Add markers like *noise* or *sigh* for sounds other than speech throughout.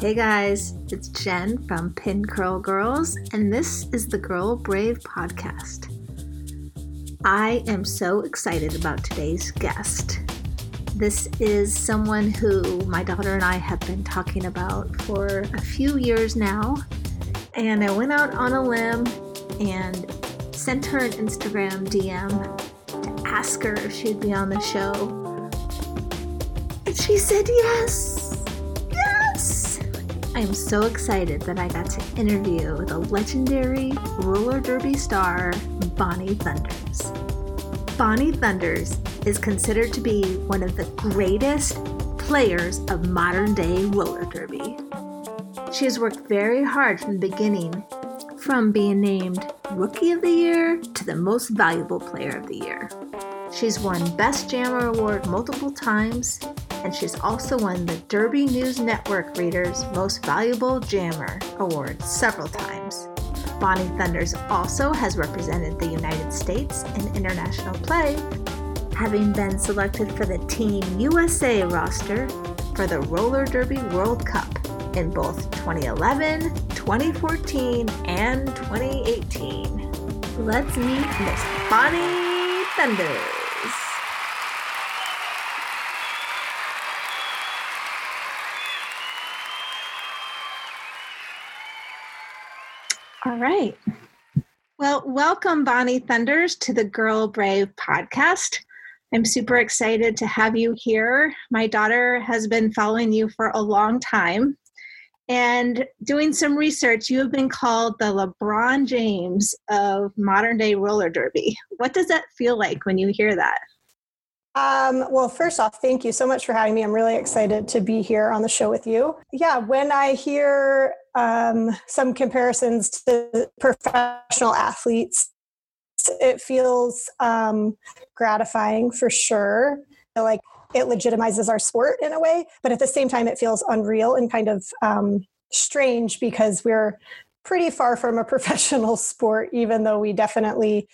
Hey guys, it's Jen from Pin Curl Girls, and this is the Girl Brave podcast. I am so excited about today's guest. This is someone who my daughter and I have been talking about for a few years now, and I went out on a limb and sent her an Instagram DM to ask her if she'd be on the show. And she said yes. I am so excited that I got to interview the legendary roller derby star Bonnie Thunders. Bonnie Thunders is considered to be one of the greatest players of modern day roller derby. She has worked very hard from the beginning, from being named Rookie of the Year to the Most Valuable Player of the Year. She's won Best Jammer Award multiple times, and she's also won the Derby News Network Reader's Most Valuable Jammer Award several times. Bonnie Thunders also has represented the United States in international play, having been selected for the Team USA roster for the Roller Derby World Cup in both 2011, 2014, and 2018. Let's meet Miss Bonnie Thunders. All right. Well, welcome, Bonnie Thunders, to the Girl Brave podcast. I'm super excited to have you here. My daughter has been following you for a long time. And doing some research, you have been called the LeBron James of modern day roller derby. What does that feel like when you hear that? Um, well, first off, thank you so much for having me. I'm really excited to be here on the show with you. Yeah, when I hear um, some comparisons to professional athletes, it feels um, gratifying for sure. Like it legitimizes our sport in a way, but at the same time, it feels unreal and kind of um, strange because we're pretty far from a *laughs* professional sport, even though we definitely,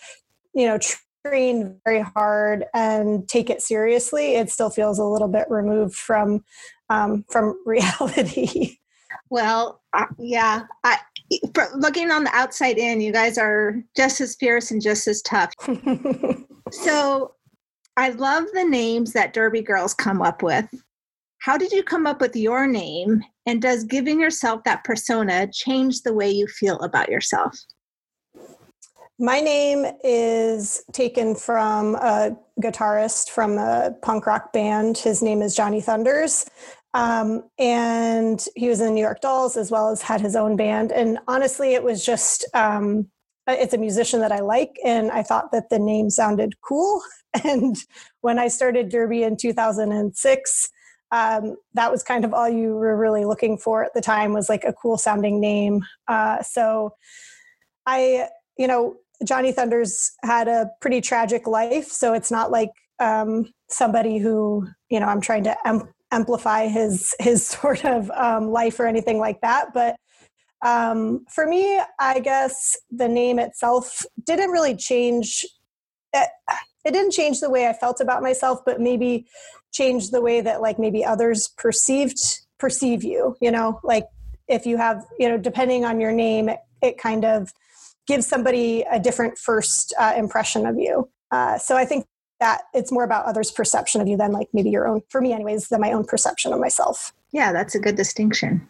you know, train very hard and take it seriously. It still feels a little bit removed from um, from *laughs* reality. Well, uh, yeah, I, looking on the outside in, you guys are just as fierce and just as tough. *laughs* so I love the names that Derby girls come up with. How did you come up with your name? And does giving yourself that persona change the way you feel about yourself? My name is taken from a guitarist from a punk rock band. His name is Johnny Thunders. Um, and he was in the New York Dolls as well as had his own band. And honestly, it was just, um, it's a musician that I like. And I thought that the name sounded cool. *laughs* And when I started Derby in 2006, um, that was kind of all you were really looking for at the time was like a cool sounding name. Uh, so I, you know, Johnny Thunders had a pretty tragic life. So it's not like um, somebody who, you know, I'm trying to amplify his his *laughs* sort of um, life or anything like that. But um, for me, I guess the name itself didn't really change. It, it didn't change the way I felt about myself, but maybe change the way that like maybe others perceived perceive you. You know, like if you have you know depending on your name, it, it kind of gives somebody a different first uh, impression of you. Uh, so I think that it's more about others' perception of you than like maybe your own, for me, anyways, than my own perception of myself. Yeah, that's a good distinction.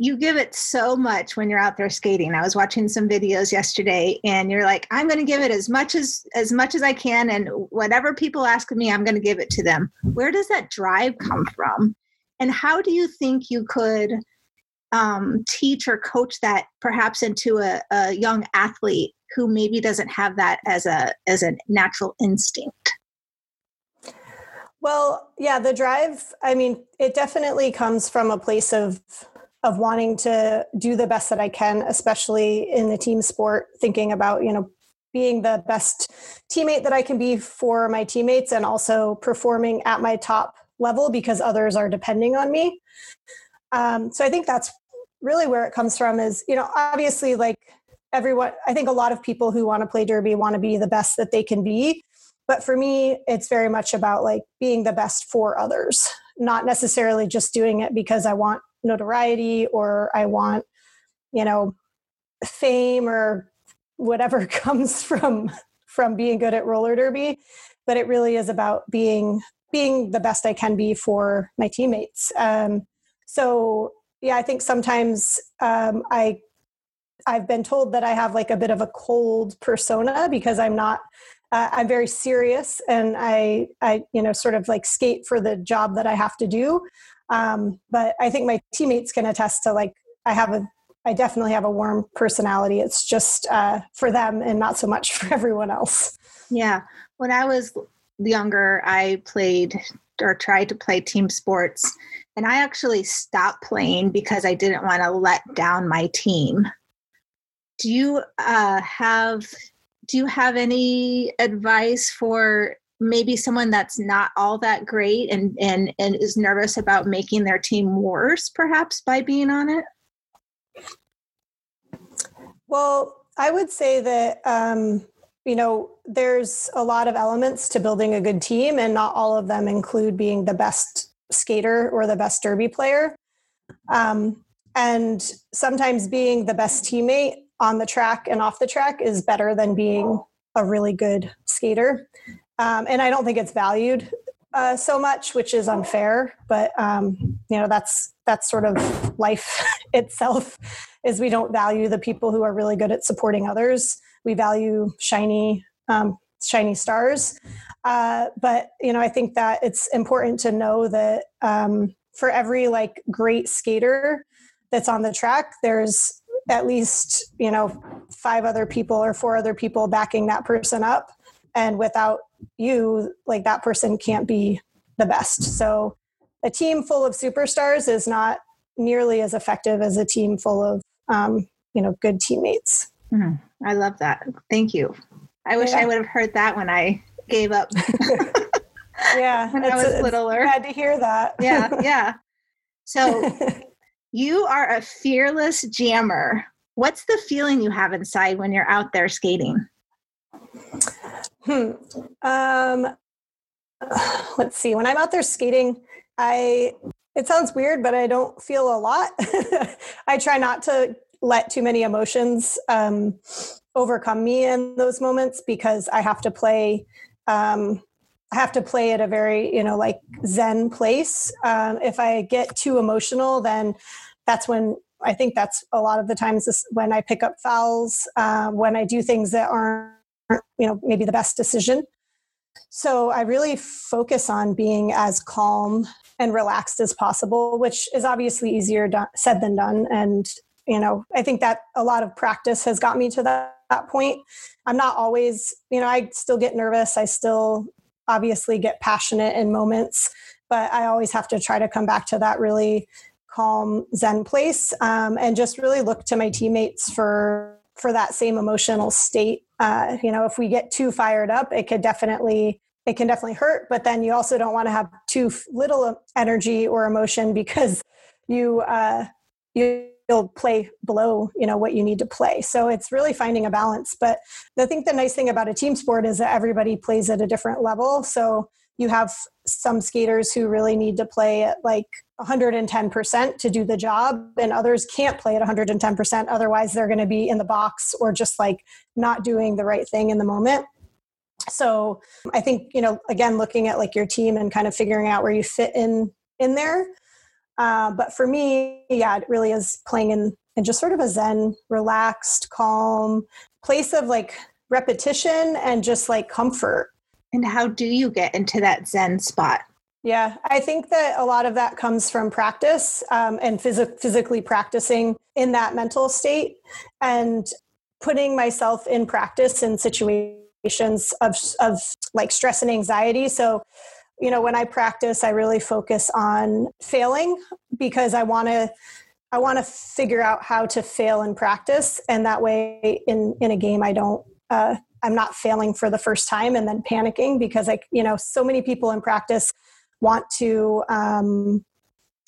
You give it so much when you're out there skating. I was watching some videos yesterday and you're like, I'm going to give it as much as as much as I can and whatever people ask of me, I'm going to give it to them. Where does that drive come from? And how do you think you could um, teach or coach that perhaps into a, a young athlete who maybe doesn't have that as a as a natural instinct? Well yeah the drive i mean it definitely comes from a place of of wanting to do the best that i can especially in the team sport thinking about you know being the best teammate that i can be for my teammates and also performing at my top level because others are depending on me. Um, so i think that's really where it comes from is you know obviously like everyone i think a lot of people who want to play derby want to be the best that they can be. But for me it's very much about like being the best for others not necessarily just doing it because i want notoriety or I want, you know, fame or whatever *laughs* comes from from being good at roller derby. But it really is about being being the best i can be for my teammates. Um, so yeah i think sometimes um, i i've been told that i have like a bit of a cold persona because i'm not uh, i'm very serious and i i you know sort of like skate for the job that i have to do um, but i think my teammates can attest to like i have a I definitely have a warm personality. It's just uh, for them and not so much *laughs* for everyone else. Yeah. When I was younger, I played or tried to play team sports, and I actually stopped playing because I didn't want to let down my team. Do you uh, have do you have any advice for maybe someone that's not all that great and and and is nervous about making their team worse perhaps by being on it well, I would say that, um, you know, there's a lot of elements to building a good team, and not all of them include being the best skater or the best derby player. Um, and sometimes being the best teammate on the track and off the track is better than being a really good skater. Um, and I don't think it's valued uh, so much, which is unfair. But um, you know, that's that's sort of life *laughs* itself. Is we don't value the people who are really good at supporting others. We value shiny um, shiny stars. Uh, but you know, I think that it's important to know that um, for every like great skater that's on the track, there's at least you know five other people or four other people backing that person up. And without you like that person can't be the best. So a team full of superstars is not nearly as effective as a team full of um, you know good teammates. Mm, i love that. Thank you i wish yeah. i would have heard that when i gave up *laughs* yeah *laughs* when i was littler had to hear that yeah *laughs* yeah so you are a fearless jammer what's the feeling you have inside when you're out there skating Hmm. Um, *sighs* let's see. When I'm out there skating, I it sounds weird, but I don't feel a lot. I try not to let too many emotions um, overcome me in those moments because I have to play. Um, I have to play at a very you know like Zen place. Um, if I get too emotional, then that's when I think that's a lot of the times when I pick up fouls, uh, when I do things that aren't you know maybe the best decision so i really focus on being as calm and relaxed as possible which is obviously easier said than done and you know i think that a lot of practice has got me to that, that point i'm not always you know i still get nervous i still obviously get passionate in moments but i always have to try to come back to that really calm zen place um, and just really look to my teammates for for that same emotional state. Uh, you know, if we get too fired up, it could definitely it can definitely hurt. But then you also don't want to have too little energy or emotion because you uh, you will play below you know what you need to play. So it's really finding a balance. But I think the nice thing about a team sport is that everybody plays at a different level. So you have some skaters who really need to play at like 110% to do the job and others can't play at 110% otherwise they're going to be in the box or just like not doing the right thing in the moment so i think you know again looking at like your team and kind of figuring out where you fit in in there uh, but for me yeah it really is playing in in just sort of a zen relaxed calm place of like repetition and just like comfort and how do you get into that zen spot yeah, I think that a lot of that comes from practice um, and phys- physically practicing in that mental state and putting myself in practice in situations of, of like stress and anxiety. So, you know, when I practice, I really focus on failing because I want to. I want to figure out how to fail in practice, and that way, in in a game, I don't uh, I'm not failing for the first time and then panicking because like you know so many people in practice want to um,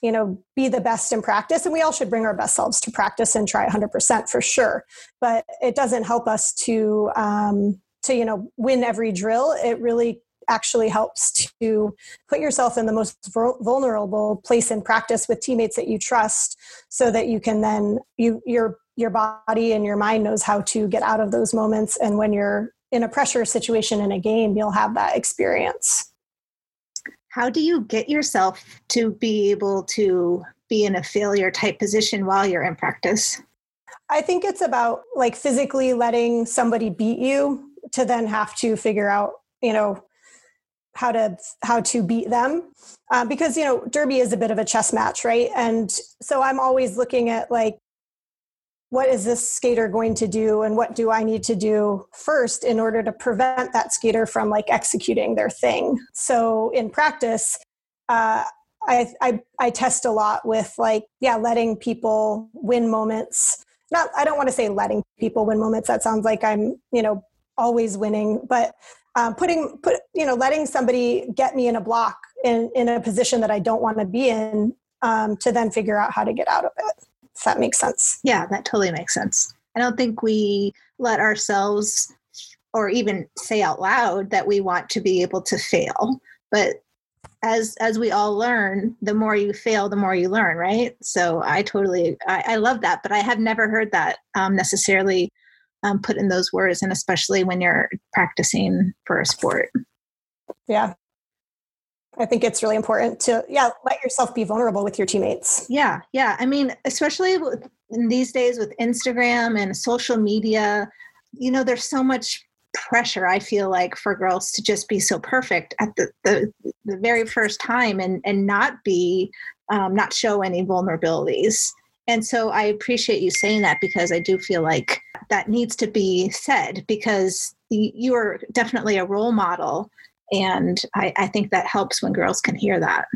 you know be the best in practice. And we all should bring our best selves to practice and try 100% for sure. But it doesn't help us to um, to you know win every drill. It really actually helps to put yourself in the most vulnerable place in practice with teammates that you trust so that you can then you your your body and your mind knows how to get out of those moments. And when you're in a pressure situation in a game you'll have that experience. How do you get yourself to be able to be in a failure type position while you're in practice? I think it's about like physically letting somebody beat you to then have to figure out, you know, how to how to beat them. Uh, because you know derby is a bit of a chess match right? And so i'm always looking at like what is this skater going to do and what do i need to do first in order to prevent that skater from like executing their thing? So in practice uh, I, I i test a lot with like yeah letting people win moments. Not i don't want to say letting people win moments. That sounds like i'm you know always winning but um, putting put you know letting somebody get me in a block in in a position that i don't want to be in um, to then figure out how to get out of it if that makes sense. Yeah that totally makes sense. I don't think we let ourselves or even say out loud that we want to be able to fail but as as we all learn the more you fail the more you learn right? So i totally i, I love that but i have never heard that um, necessarily um, put in those words and especially when you're practicing for a sport. Yeah. I think it's really important to yeah let yourself be vulnerable with your teammates. Yeah yeah. I mean especially with, in these days with instagram and social media you know there's so much pressure i feel like for girls to just be so perfect at the the, the very first time and and not be um, not show any vulnerabilities. And so i appreciate you saying that because i do feel like that needs to be said because you are definitely a role model and I, I think that helps when girls can hear that.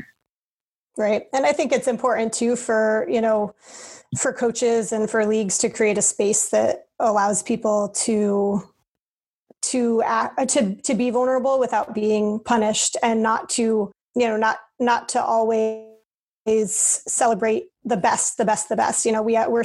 Right and i think it's important too for you know for coaches and for leagues to create a space that allows people to to act, to to be vulnerable without being punished and not to you know not not to always celebrate the best the best the best. You know we uh, we're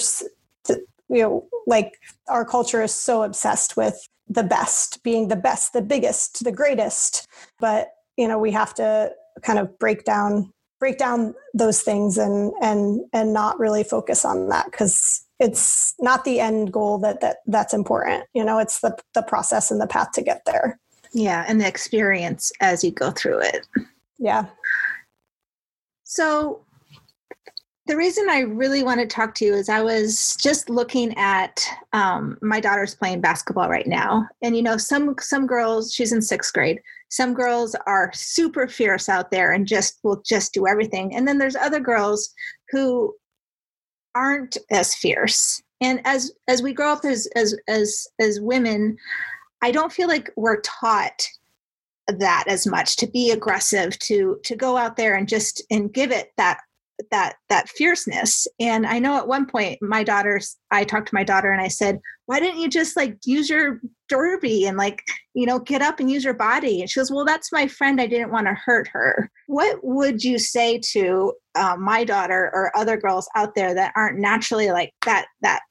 you know like our culture is so obsessed with the best being the best the biggest the greatest. But you know we have to kind of break down break down those things and and and not really focus on that because it's not the end goal that that that's important. You know it's the the process and the path to get there. Yeah and the experience as you go through it. Yeah. So the reason I really want to talk to you is I was just looking at um, my daughter's playing basketball right now, and you know some some girls she's in sixth grade. Some girls are super fierce out there and just will just do everything, and then there's other girls who aren't as fierce and as as we grow up as as as as women i don't feel like we're taught that as much to be aggressive to to go out there and just and give it that that that fierceness. And i know at one point my daughter's i talked to my daughter and i said why didn't you just like use your derby and like you know get up and use your body? And she goes well that's my friend. I didn't want to hurt her. What would you say to uh, my daughter or other girls out there that aren't naturally like that that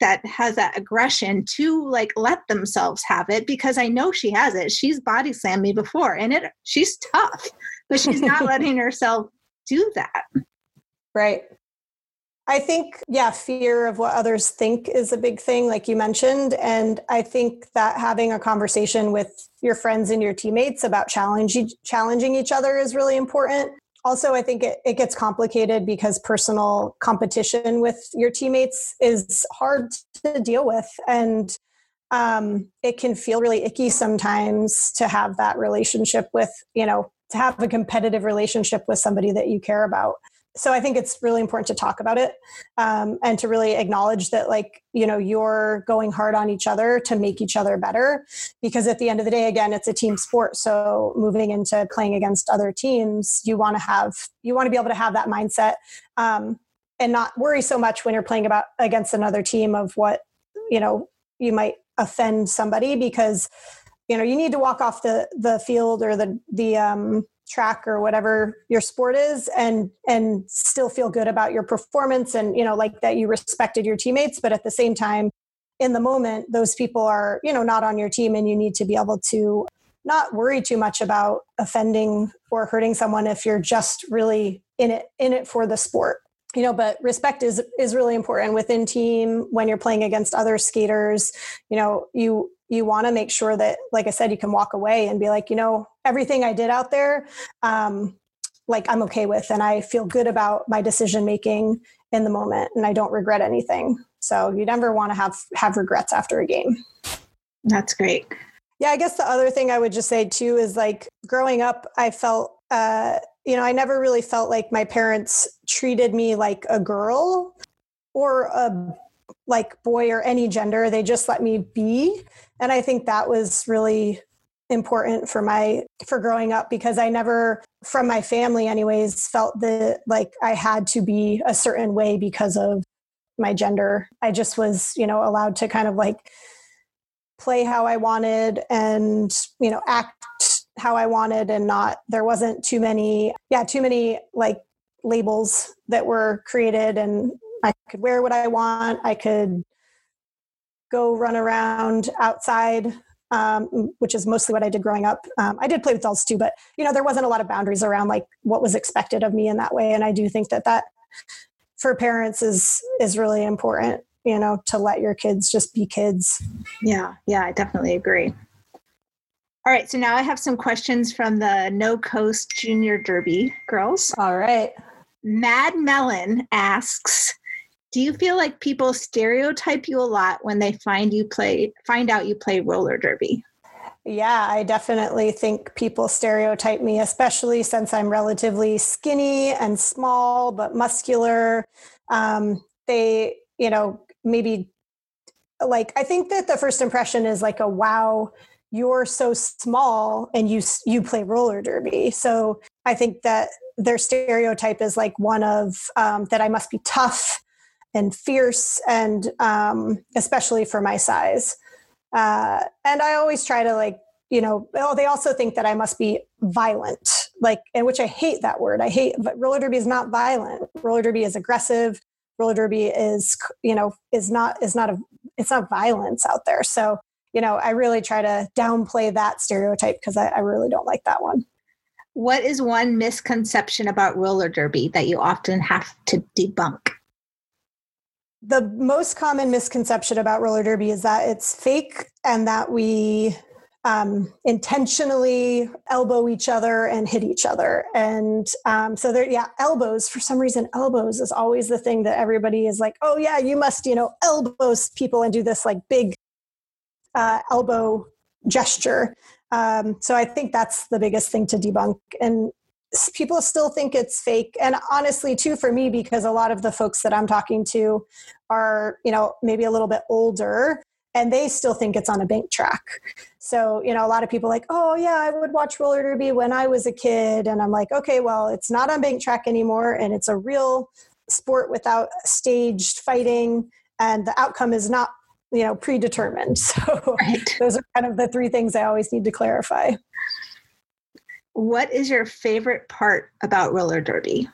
that has that aggression to like let themselves have it? Because I know she has it. She's body slammed me before and it she's tough, but she's not *laughs* letting herself do that. Right. I think, yeah, fear of what others think is a big thing, like you mentioned. And I think that having a conversation with your friends and your teammates about challenging each other is really important. Also, I think it, it gets complicated because personal competition with your teammates is hard to deal with. And um, it can feel really icky sometimes to have that relationship with, you know, to have a competitive relationship with somebody that you care about so i think it's really important to talk about it um, and to really acknowledge that like you know you're going hard on each other to make each other better because at the end of the day again it's a team sport. So moving into playing against other teams you want to have you want to be able to have that mindset um, and not worry so much when you're playing about against another team of what you know you might offend somebody because you know you need to walk off the the field or the the um track or whatever your sport is and and still feel good about your performance and you know like that you respected your teammates. But at the same time in the moment those people are you know not on your team and you need to be able to not worry too much about offending or hurting someone if you're just really in it in it for the sport you know but respect is is really important within team when you're playing against other skaters. You know you you want to make sure that like i said you can walk away and be like you know everything i did out there um like i'm okay with and i feel good about my decision making in the moment and i don't regret anything. So you never want to have have regrets after a game. That's great yeah i guess the other thing i would just say too is like growing up i felt uh you know, I never really felt like my parents treated me like a girl or a like boy or any gender. They just let me be. And I think that was really important for my for growing up because I never from my family anyways felt that like I had to be a certain way because of my gender. I just was, you know, allowed to kind of like play how I wanted and, you know, act how I wanted and not there wasn't too many yeah too many like labels that were created and I could wear what I want. I could go run around outside um, which is mostly what I did growing up. Um, I did play with dolls too but you know there wasn't a lot of boundaries around like what was expected of me in that way and I do think that that for parents is is really important you know to let your kids just be kids yeah yeah I definitely agree all right, so now I have some questions from the No Coast Junior Derby girls. All right. Mad Melon asks, "Do you feel like people stereotype you a lot when they find you play find out you play roller derby?" Yeah, I definitely think people stereotype me, especially since I'm relatively skinny and small but muscular. Um, they, you know, maybe like I think that the first impression is like a wow you're so small and you you play roller derby. So i think that their stereotype is like one of um, that i must be tough and fierce and um, especially for my size. Uh, and i always try to like you know oh they also think that i must be violent like and which i hate that word. I hate but roller derby is not violent. Roller derby is aggressive roller derby is you know is not is not a it's not violence out there so you know, I really try to downplay that stereotype because I, I really don't like that one. What is one misconception about roller derby that you often have to debunk? The most common misconception about roller derby is that it's fake and that we um, intentionally elbow each other and hit each other. And um, so there, yeah, elbows, for some reason, elbows is always the thing that everybody is like, oh yeah, you must, you know, elbows people and do this like big uh, elbow gesture. Um, so I think that's the biggest thing to debunk. And people still think it's fake. And honestly, too, for me, because a lot of the folks that I'm talking to are, you know, maybe a little bit older and they still think it's on a bank track. So, you know, a lot of people like, oh, yeah, I would watch roller derby when I was a kid. And I'm like, okay, well, it's not on bank track anymore. And it's a real sport without staged fighting. And the outcome is not you know predetermined *laughs* so right. those are kind of the three things i always need to clarify what is your favorite part about roller derby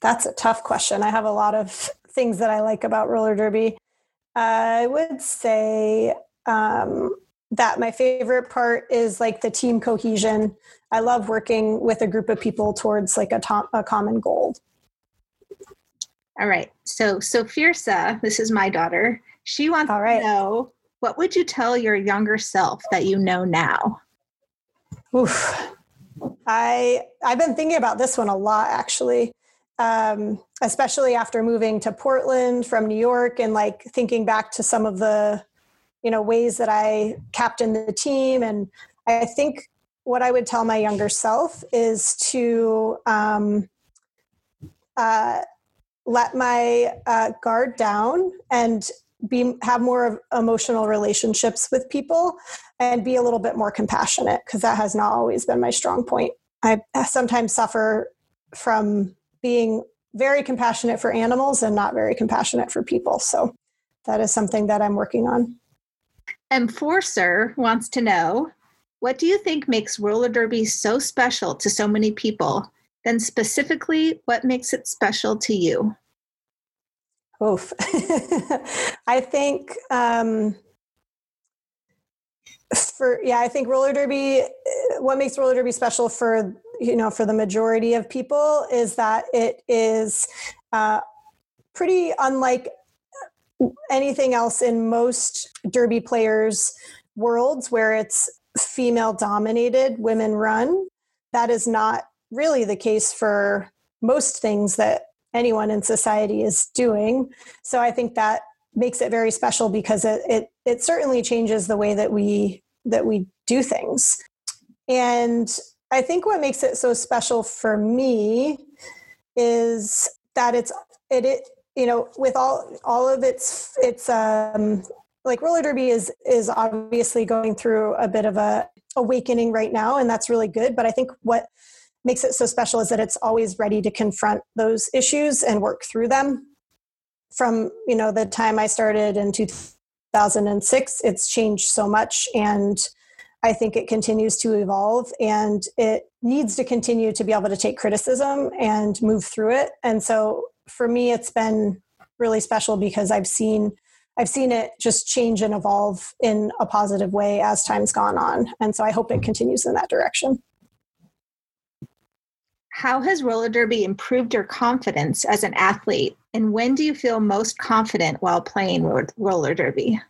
that's a tough question i have a lot of things that i like about roller derby i would say um, that my favorite part is like the team cohesion i love working with a group of people towards like a, to- a common goal all right so so fiersa this is my daughter she wants All right. to know what would you tell your younger self that you know now? Oof. I I've been thinking about this one a lot actually. Um, especially after moving to Portland from New York and like thinking back to some of the you know ways that I captained the team. And I think what I would tell my younger self is to um, uh, let my uh, guard down and be have more emotional relationships with people and be a little bit more compassionate because that has not always been my strong point. I sometimes suffer from being very compassionate for animals and not very compassionate for people so that is something that i'm working on enforcer wants to know what do you think makes roller derby so special to so many people then specifically what makes it special to you Oof. *laughs* I think um, for yeah, I think roller derby. What makes roller derby special for you know for the majority of people is that it is uh, pretty unlike anything else in most derby players' worlds where it's female dominated, women run. That is not really the case for most things that anyone in society is doing. So I think that makes it very special because it it, it certainly changes the way that we that we do things. And I think what makes it so special for me is that it's it, it you know with all all of its its um like roller derby is is obviously going through a bit of a awakening right now and that's really good. But i think what makes it so special is that it's always ready to confront those issues and work through them. From you know the time i started in 2006 it's changed so much and i think it continues to evolve and it needs to continue to be able to take criticism and move through it. And so for me it's been really special because i've seen i've seen it just change and evolve in a positive way as time's gone on. And so i hope it continues in that direction. How has roller derby improved your confidence as an athlete? And when do you feel most confident while playing roller derby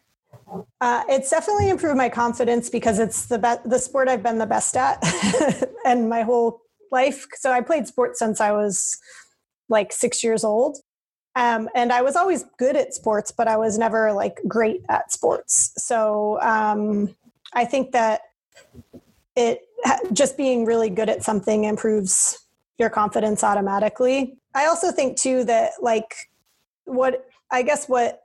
uh, it's definitely improved my confidence because it's the be- the sport I've been the best at, *laughs* and my whole life. So I played sports since I was like six years old. Um, and I was always good at sports, but I was never like great at sports. So um, I think that it just being really good at something improves your confidence automatically. I also think too that like what I guess what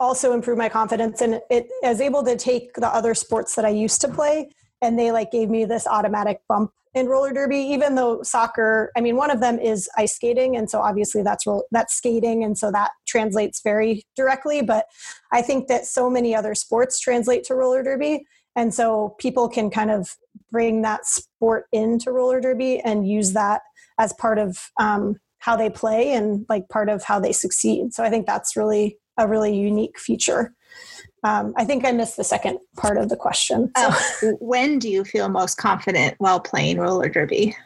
also improved my confidence and it is able to take the other sports that I used to play and they like gave me this automatic bump in roller derby even though soccer i mean one of them is ice skating and so obviously that's that's skating and so that translates very directly but i think that so many other sports translate to roller derby and so people can kind of bring that sport into roller derby and use that as part of um, how they play and like part of how they succeed. So i think that's really a really unique feature um, I think I missed the second part of the question. So. Uh, when do you feel most confident while playing roller derby?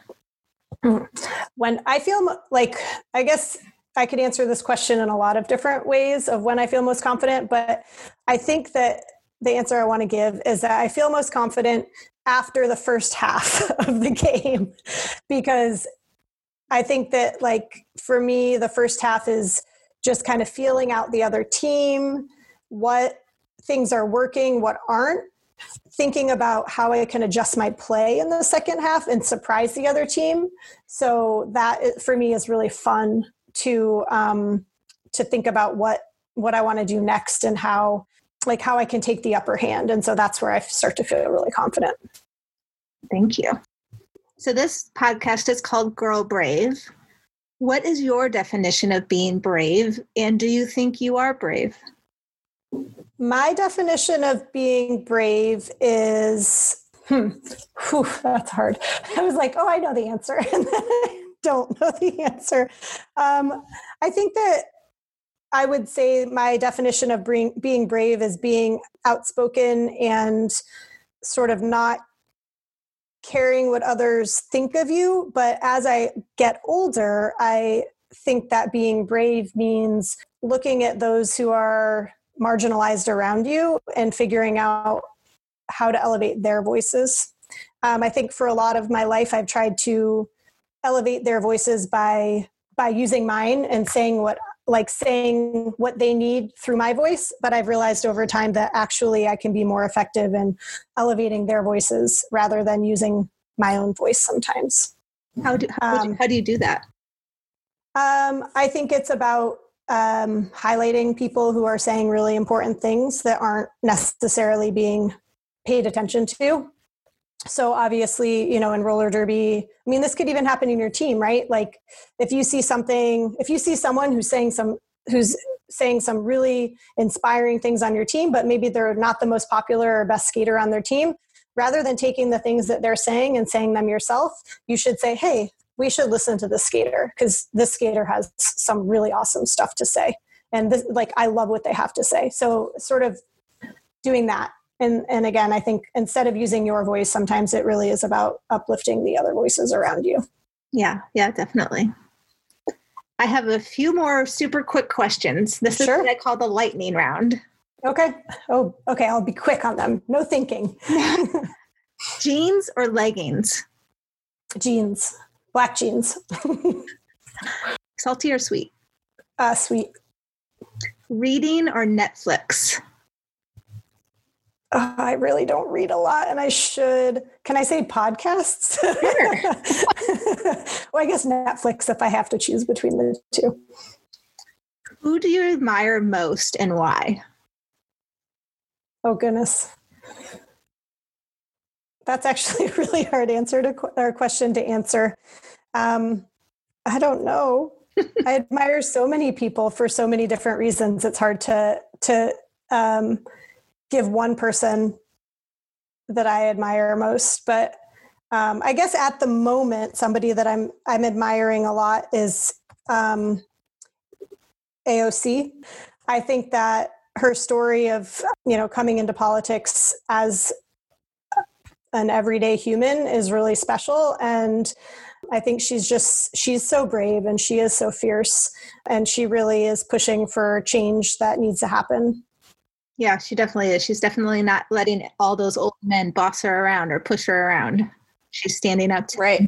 When I feel like, I guess I could answer this question in a lot of different ways of when I feel most confident, but I think that the answer I want to give is that I feel most confident after the first half *laughs* of the game because I think that, like, for me, the first half is just kind of feeling out the other team, what things are working, what aren't, thinking about how I can adjust my play in the second half and surprise the other team. So that for me is really fun to um, to think about what what I want to do next and how like how I can take the upper hand. And so that's where I start to feel really confident. Thank you. So this podcast is called Girl Brave. What is your definition of being brave and do you think you are brave? My definition of being brave is, hmm, whew, that's hard. *laughs* I was like, oh, I know the answer. *laughs* And then I don't know the answer. Um, I think that I would say my definition of being, being brave is being outspoken and sort of not caring what others think of you. But as I get older, I think that being brave means looking at those who are marginalized around you and figuring out how to elevate their voices. Um, I think for a lot of my life, I've tried to elevate their voices by by using mine and saying what like saying what they need through my voice but i've realized over time that actually i can be more effective in elevating their voices rather than using my own voice sometimes how do, how, um, how do you do that um, i think it's about um, highlighting people who are saying really important things that aren't necessarily being paid attention to. So obviously, you know, in roller derby, I mean, this could even happen in your team, right? Like if you see something, if you see someone who's saying some, who's saying some really inspiring things on your team, but maybe they're not the most popular or best skater on their team, rather than taking the things that they're saying and saying them yourself, you should say, hey, we should listen to this skater because this skater has some really awesome stuff to say. And this, like i love what they have to say. So sort of doing that and and again i think instead of using your voice sometimes it really is about uplifting the other voices around you. Yeah yeah definitely. I have a few more super quick questions. This sure. is what i call the lightning round. Okay. Oh okay i'll be quick on them. No thinking. *laughs* Jeans or leggings? Jeans. Black jeans. *laughs* Salty or sweet? Uh sweet. Reading or netflix Oh, I really don't read a lot and I should. Can I say podcasts? Sure. *laughs* well, I guess Netflix if I have to choose between the two. Who do you admire most and why? Oh, goodness. That's actually *laughs* a really hard answer to our question to answer. Um, I don't know. *laughs* I admire so many people for so many different reasons. It's hard to to um, give one person that I admire most, but um, I guess at the moment, somebody that I'm I'm admiring a lot is um, AOC. I think that her story of you know coming into politics as an everyday human is really special and I think she's just she's so brave and she is so fierce and she really is pushing for change that needs to happen. Yeah, she definitely is. She's definitely not letting all those old men boss her around or push her around. She's standing up to right.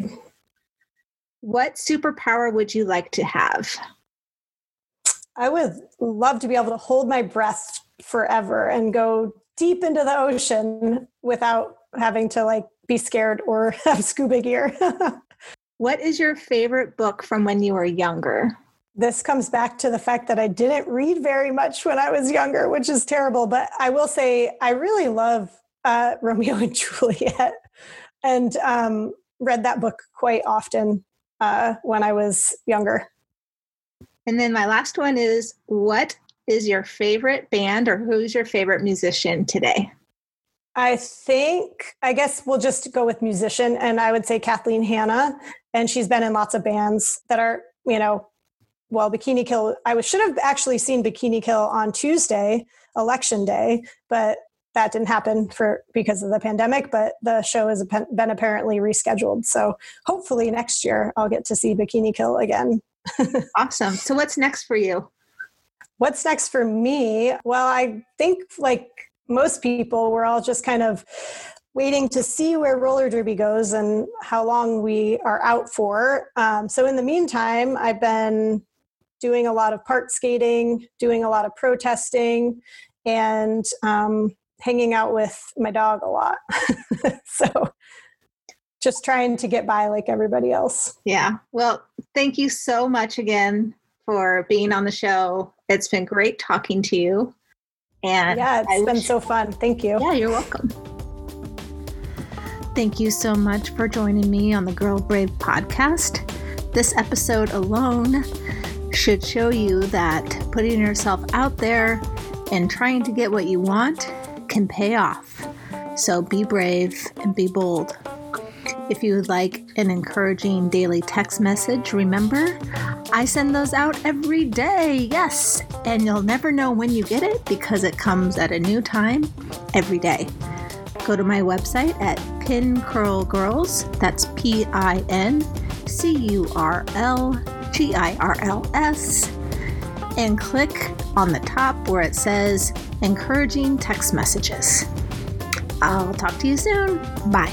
What superpower would you like to have? I would love to be able to hold my breath forever and go deep into the ocean without having to like be scared or *laughs* have scuba gear. *laughs* what is your favorite book from when you were younger? This comes back to the fact that I didn't read very much when I was younger, which is terrible. But I will say I really love uh, *laughs* Romeo and Juliet, and um, read that book quite often uh, when I was younger. And then my last one is what is your favorite band or who's your favorite musician today? I think, I guess we'll just go with musician. And I would say Kathleen Hanna. And she's been in lots of bands that are, you know, well, Bikini Kill, I should have actually seen Bikini Kill on Tuesday, election day, but that didn't happen for because of the pandemic. But the show has been apparently rescheduled. So hopefully next year I'll get to see Bikini Kill again. *laughs* awesome. So what's next for you? What's next for me? Well, I think like most people, we're all just kind of waiting to see where roller derby goes and how long we are out for. Um, so in the meantime, I've been doing a lot of park skating, doing a lot of protesting, and um, hanging out with my dog a lot. *laughs* so just trying to get by like everybody else. Yeah. Well, thank you so much again for being on the show. It's been great talking to you. And yeah, it's I been so fun. Thank you. Yeah, you're welcome. Thank you so much for joining me on the Girl Brave podcast. This episode alone should show you that putting yourself out there and trying to get what you want can pay off. So be brave and be bold. If you would like an encouraging daily text message, remember, I send those out every day. Yes. And you'll never know when you get it because it comes at a new time every day. Go to my website at Pin Curl Girls. That's P I N C U R L G I R L S, and click on the top where it says encouraging text messages. I'll talk to you soon. Bye.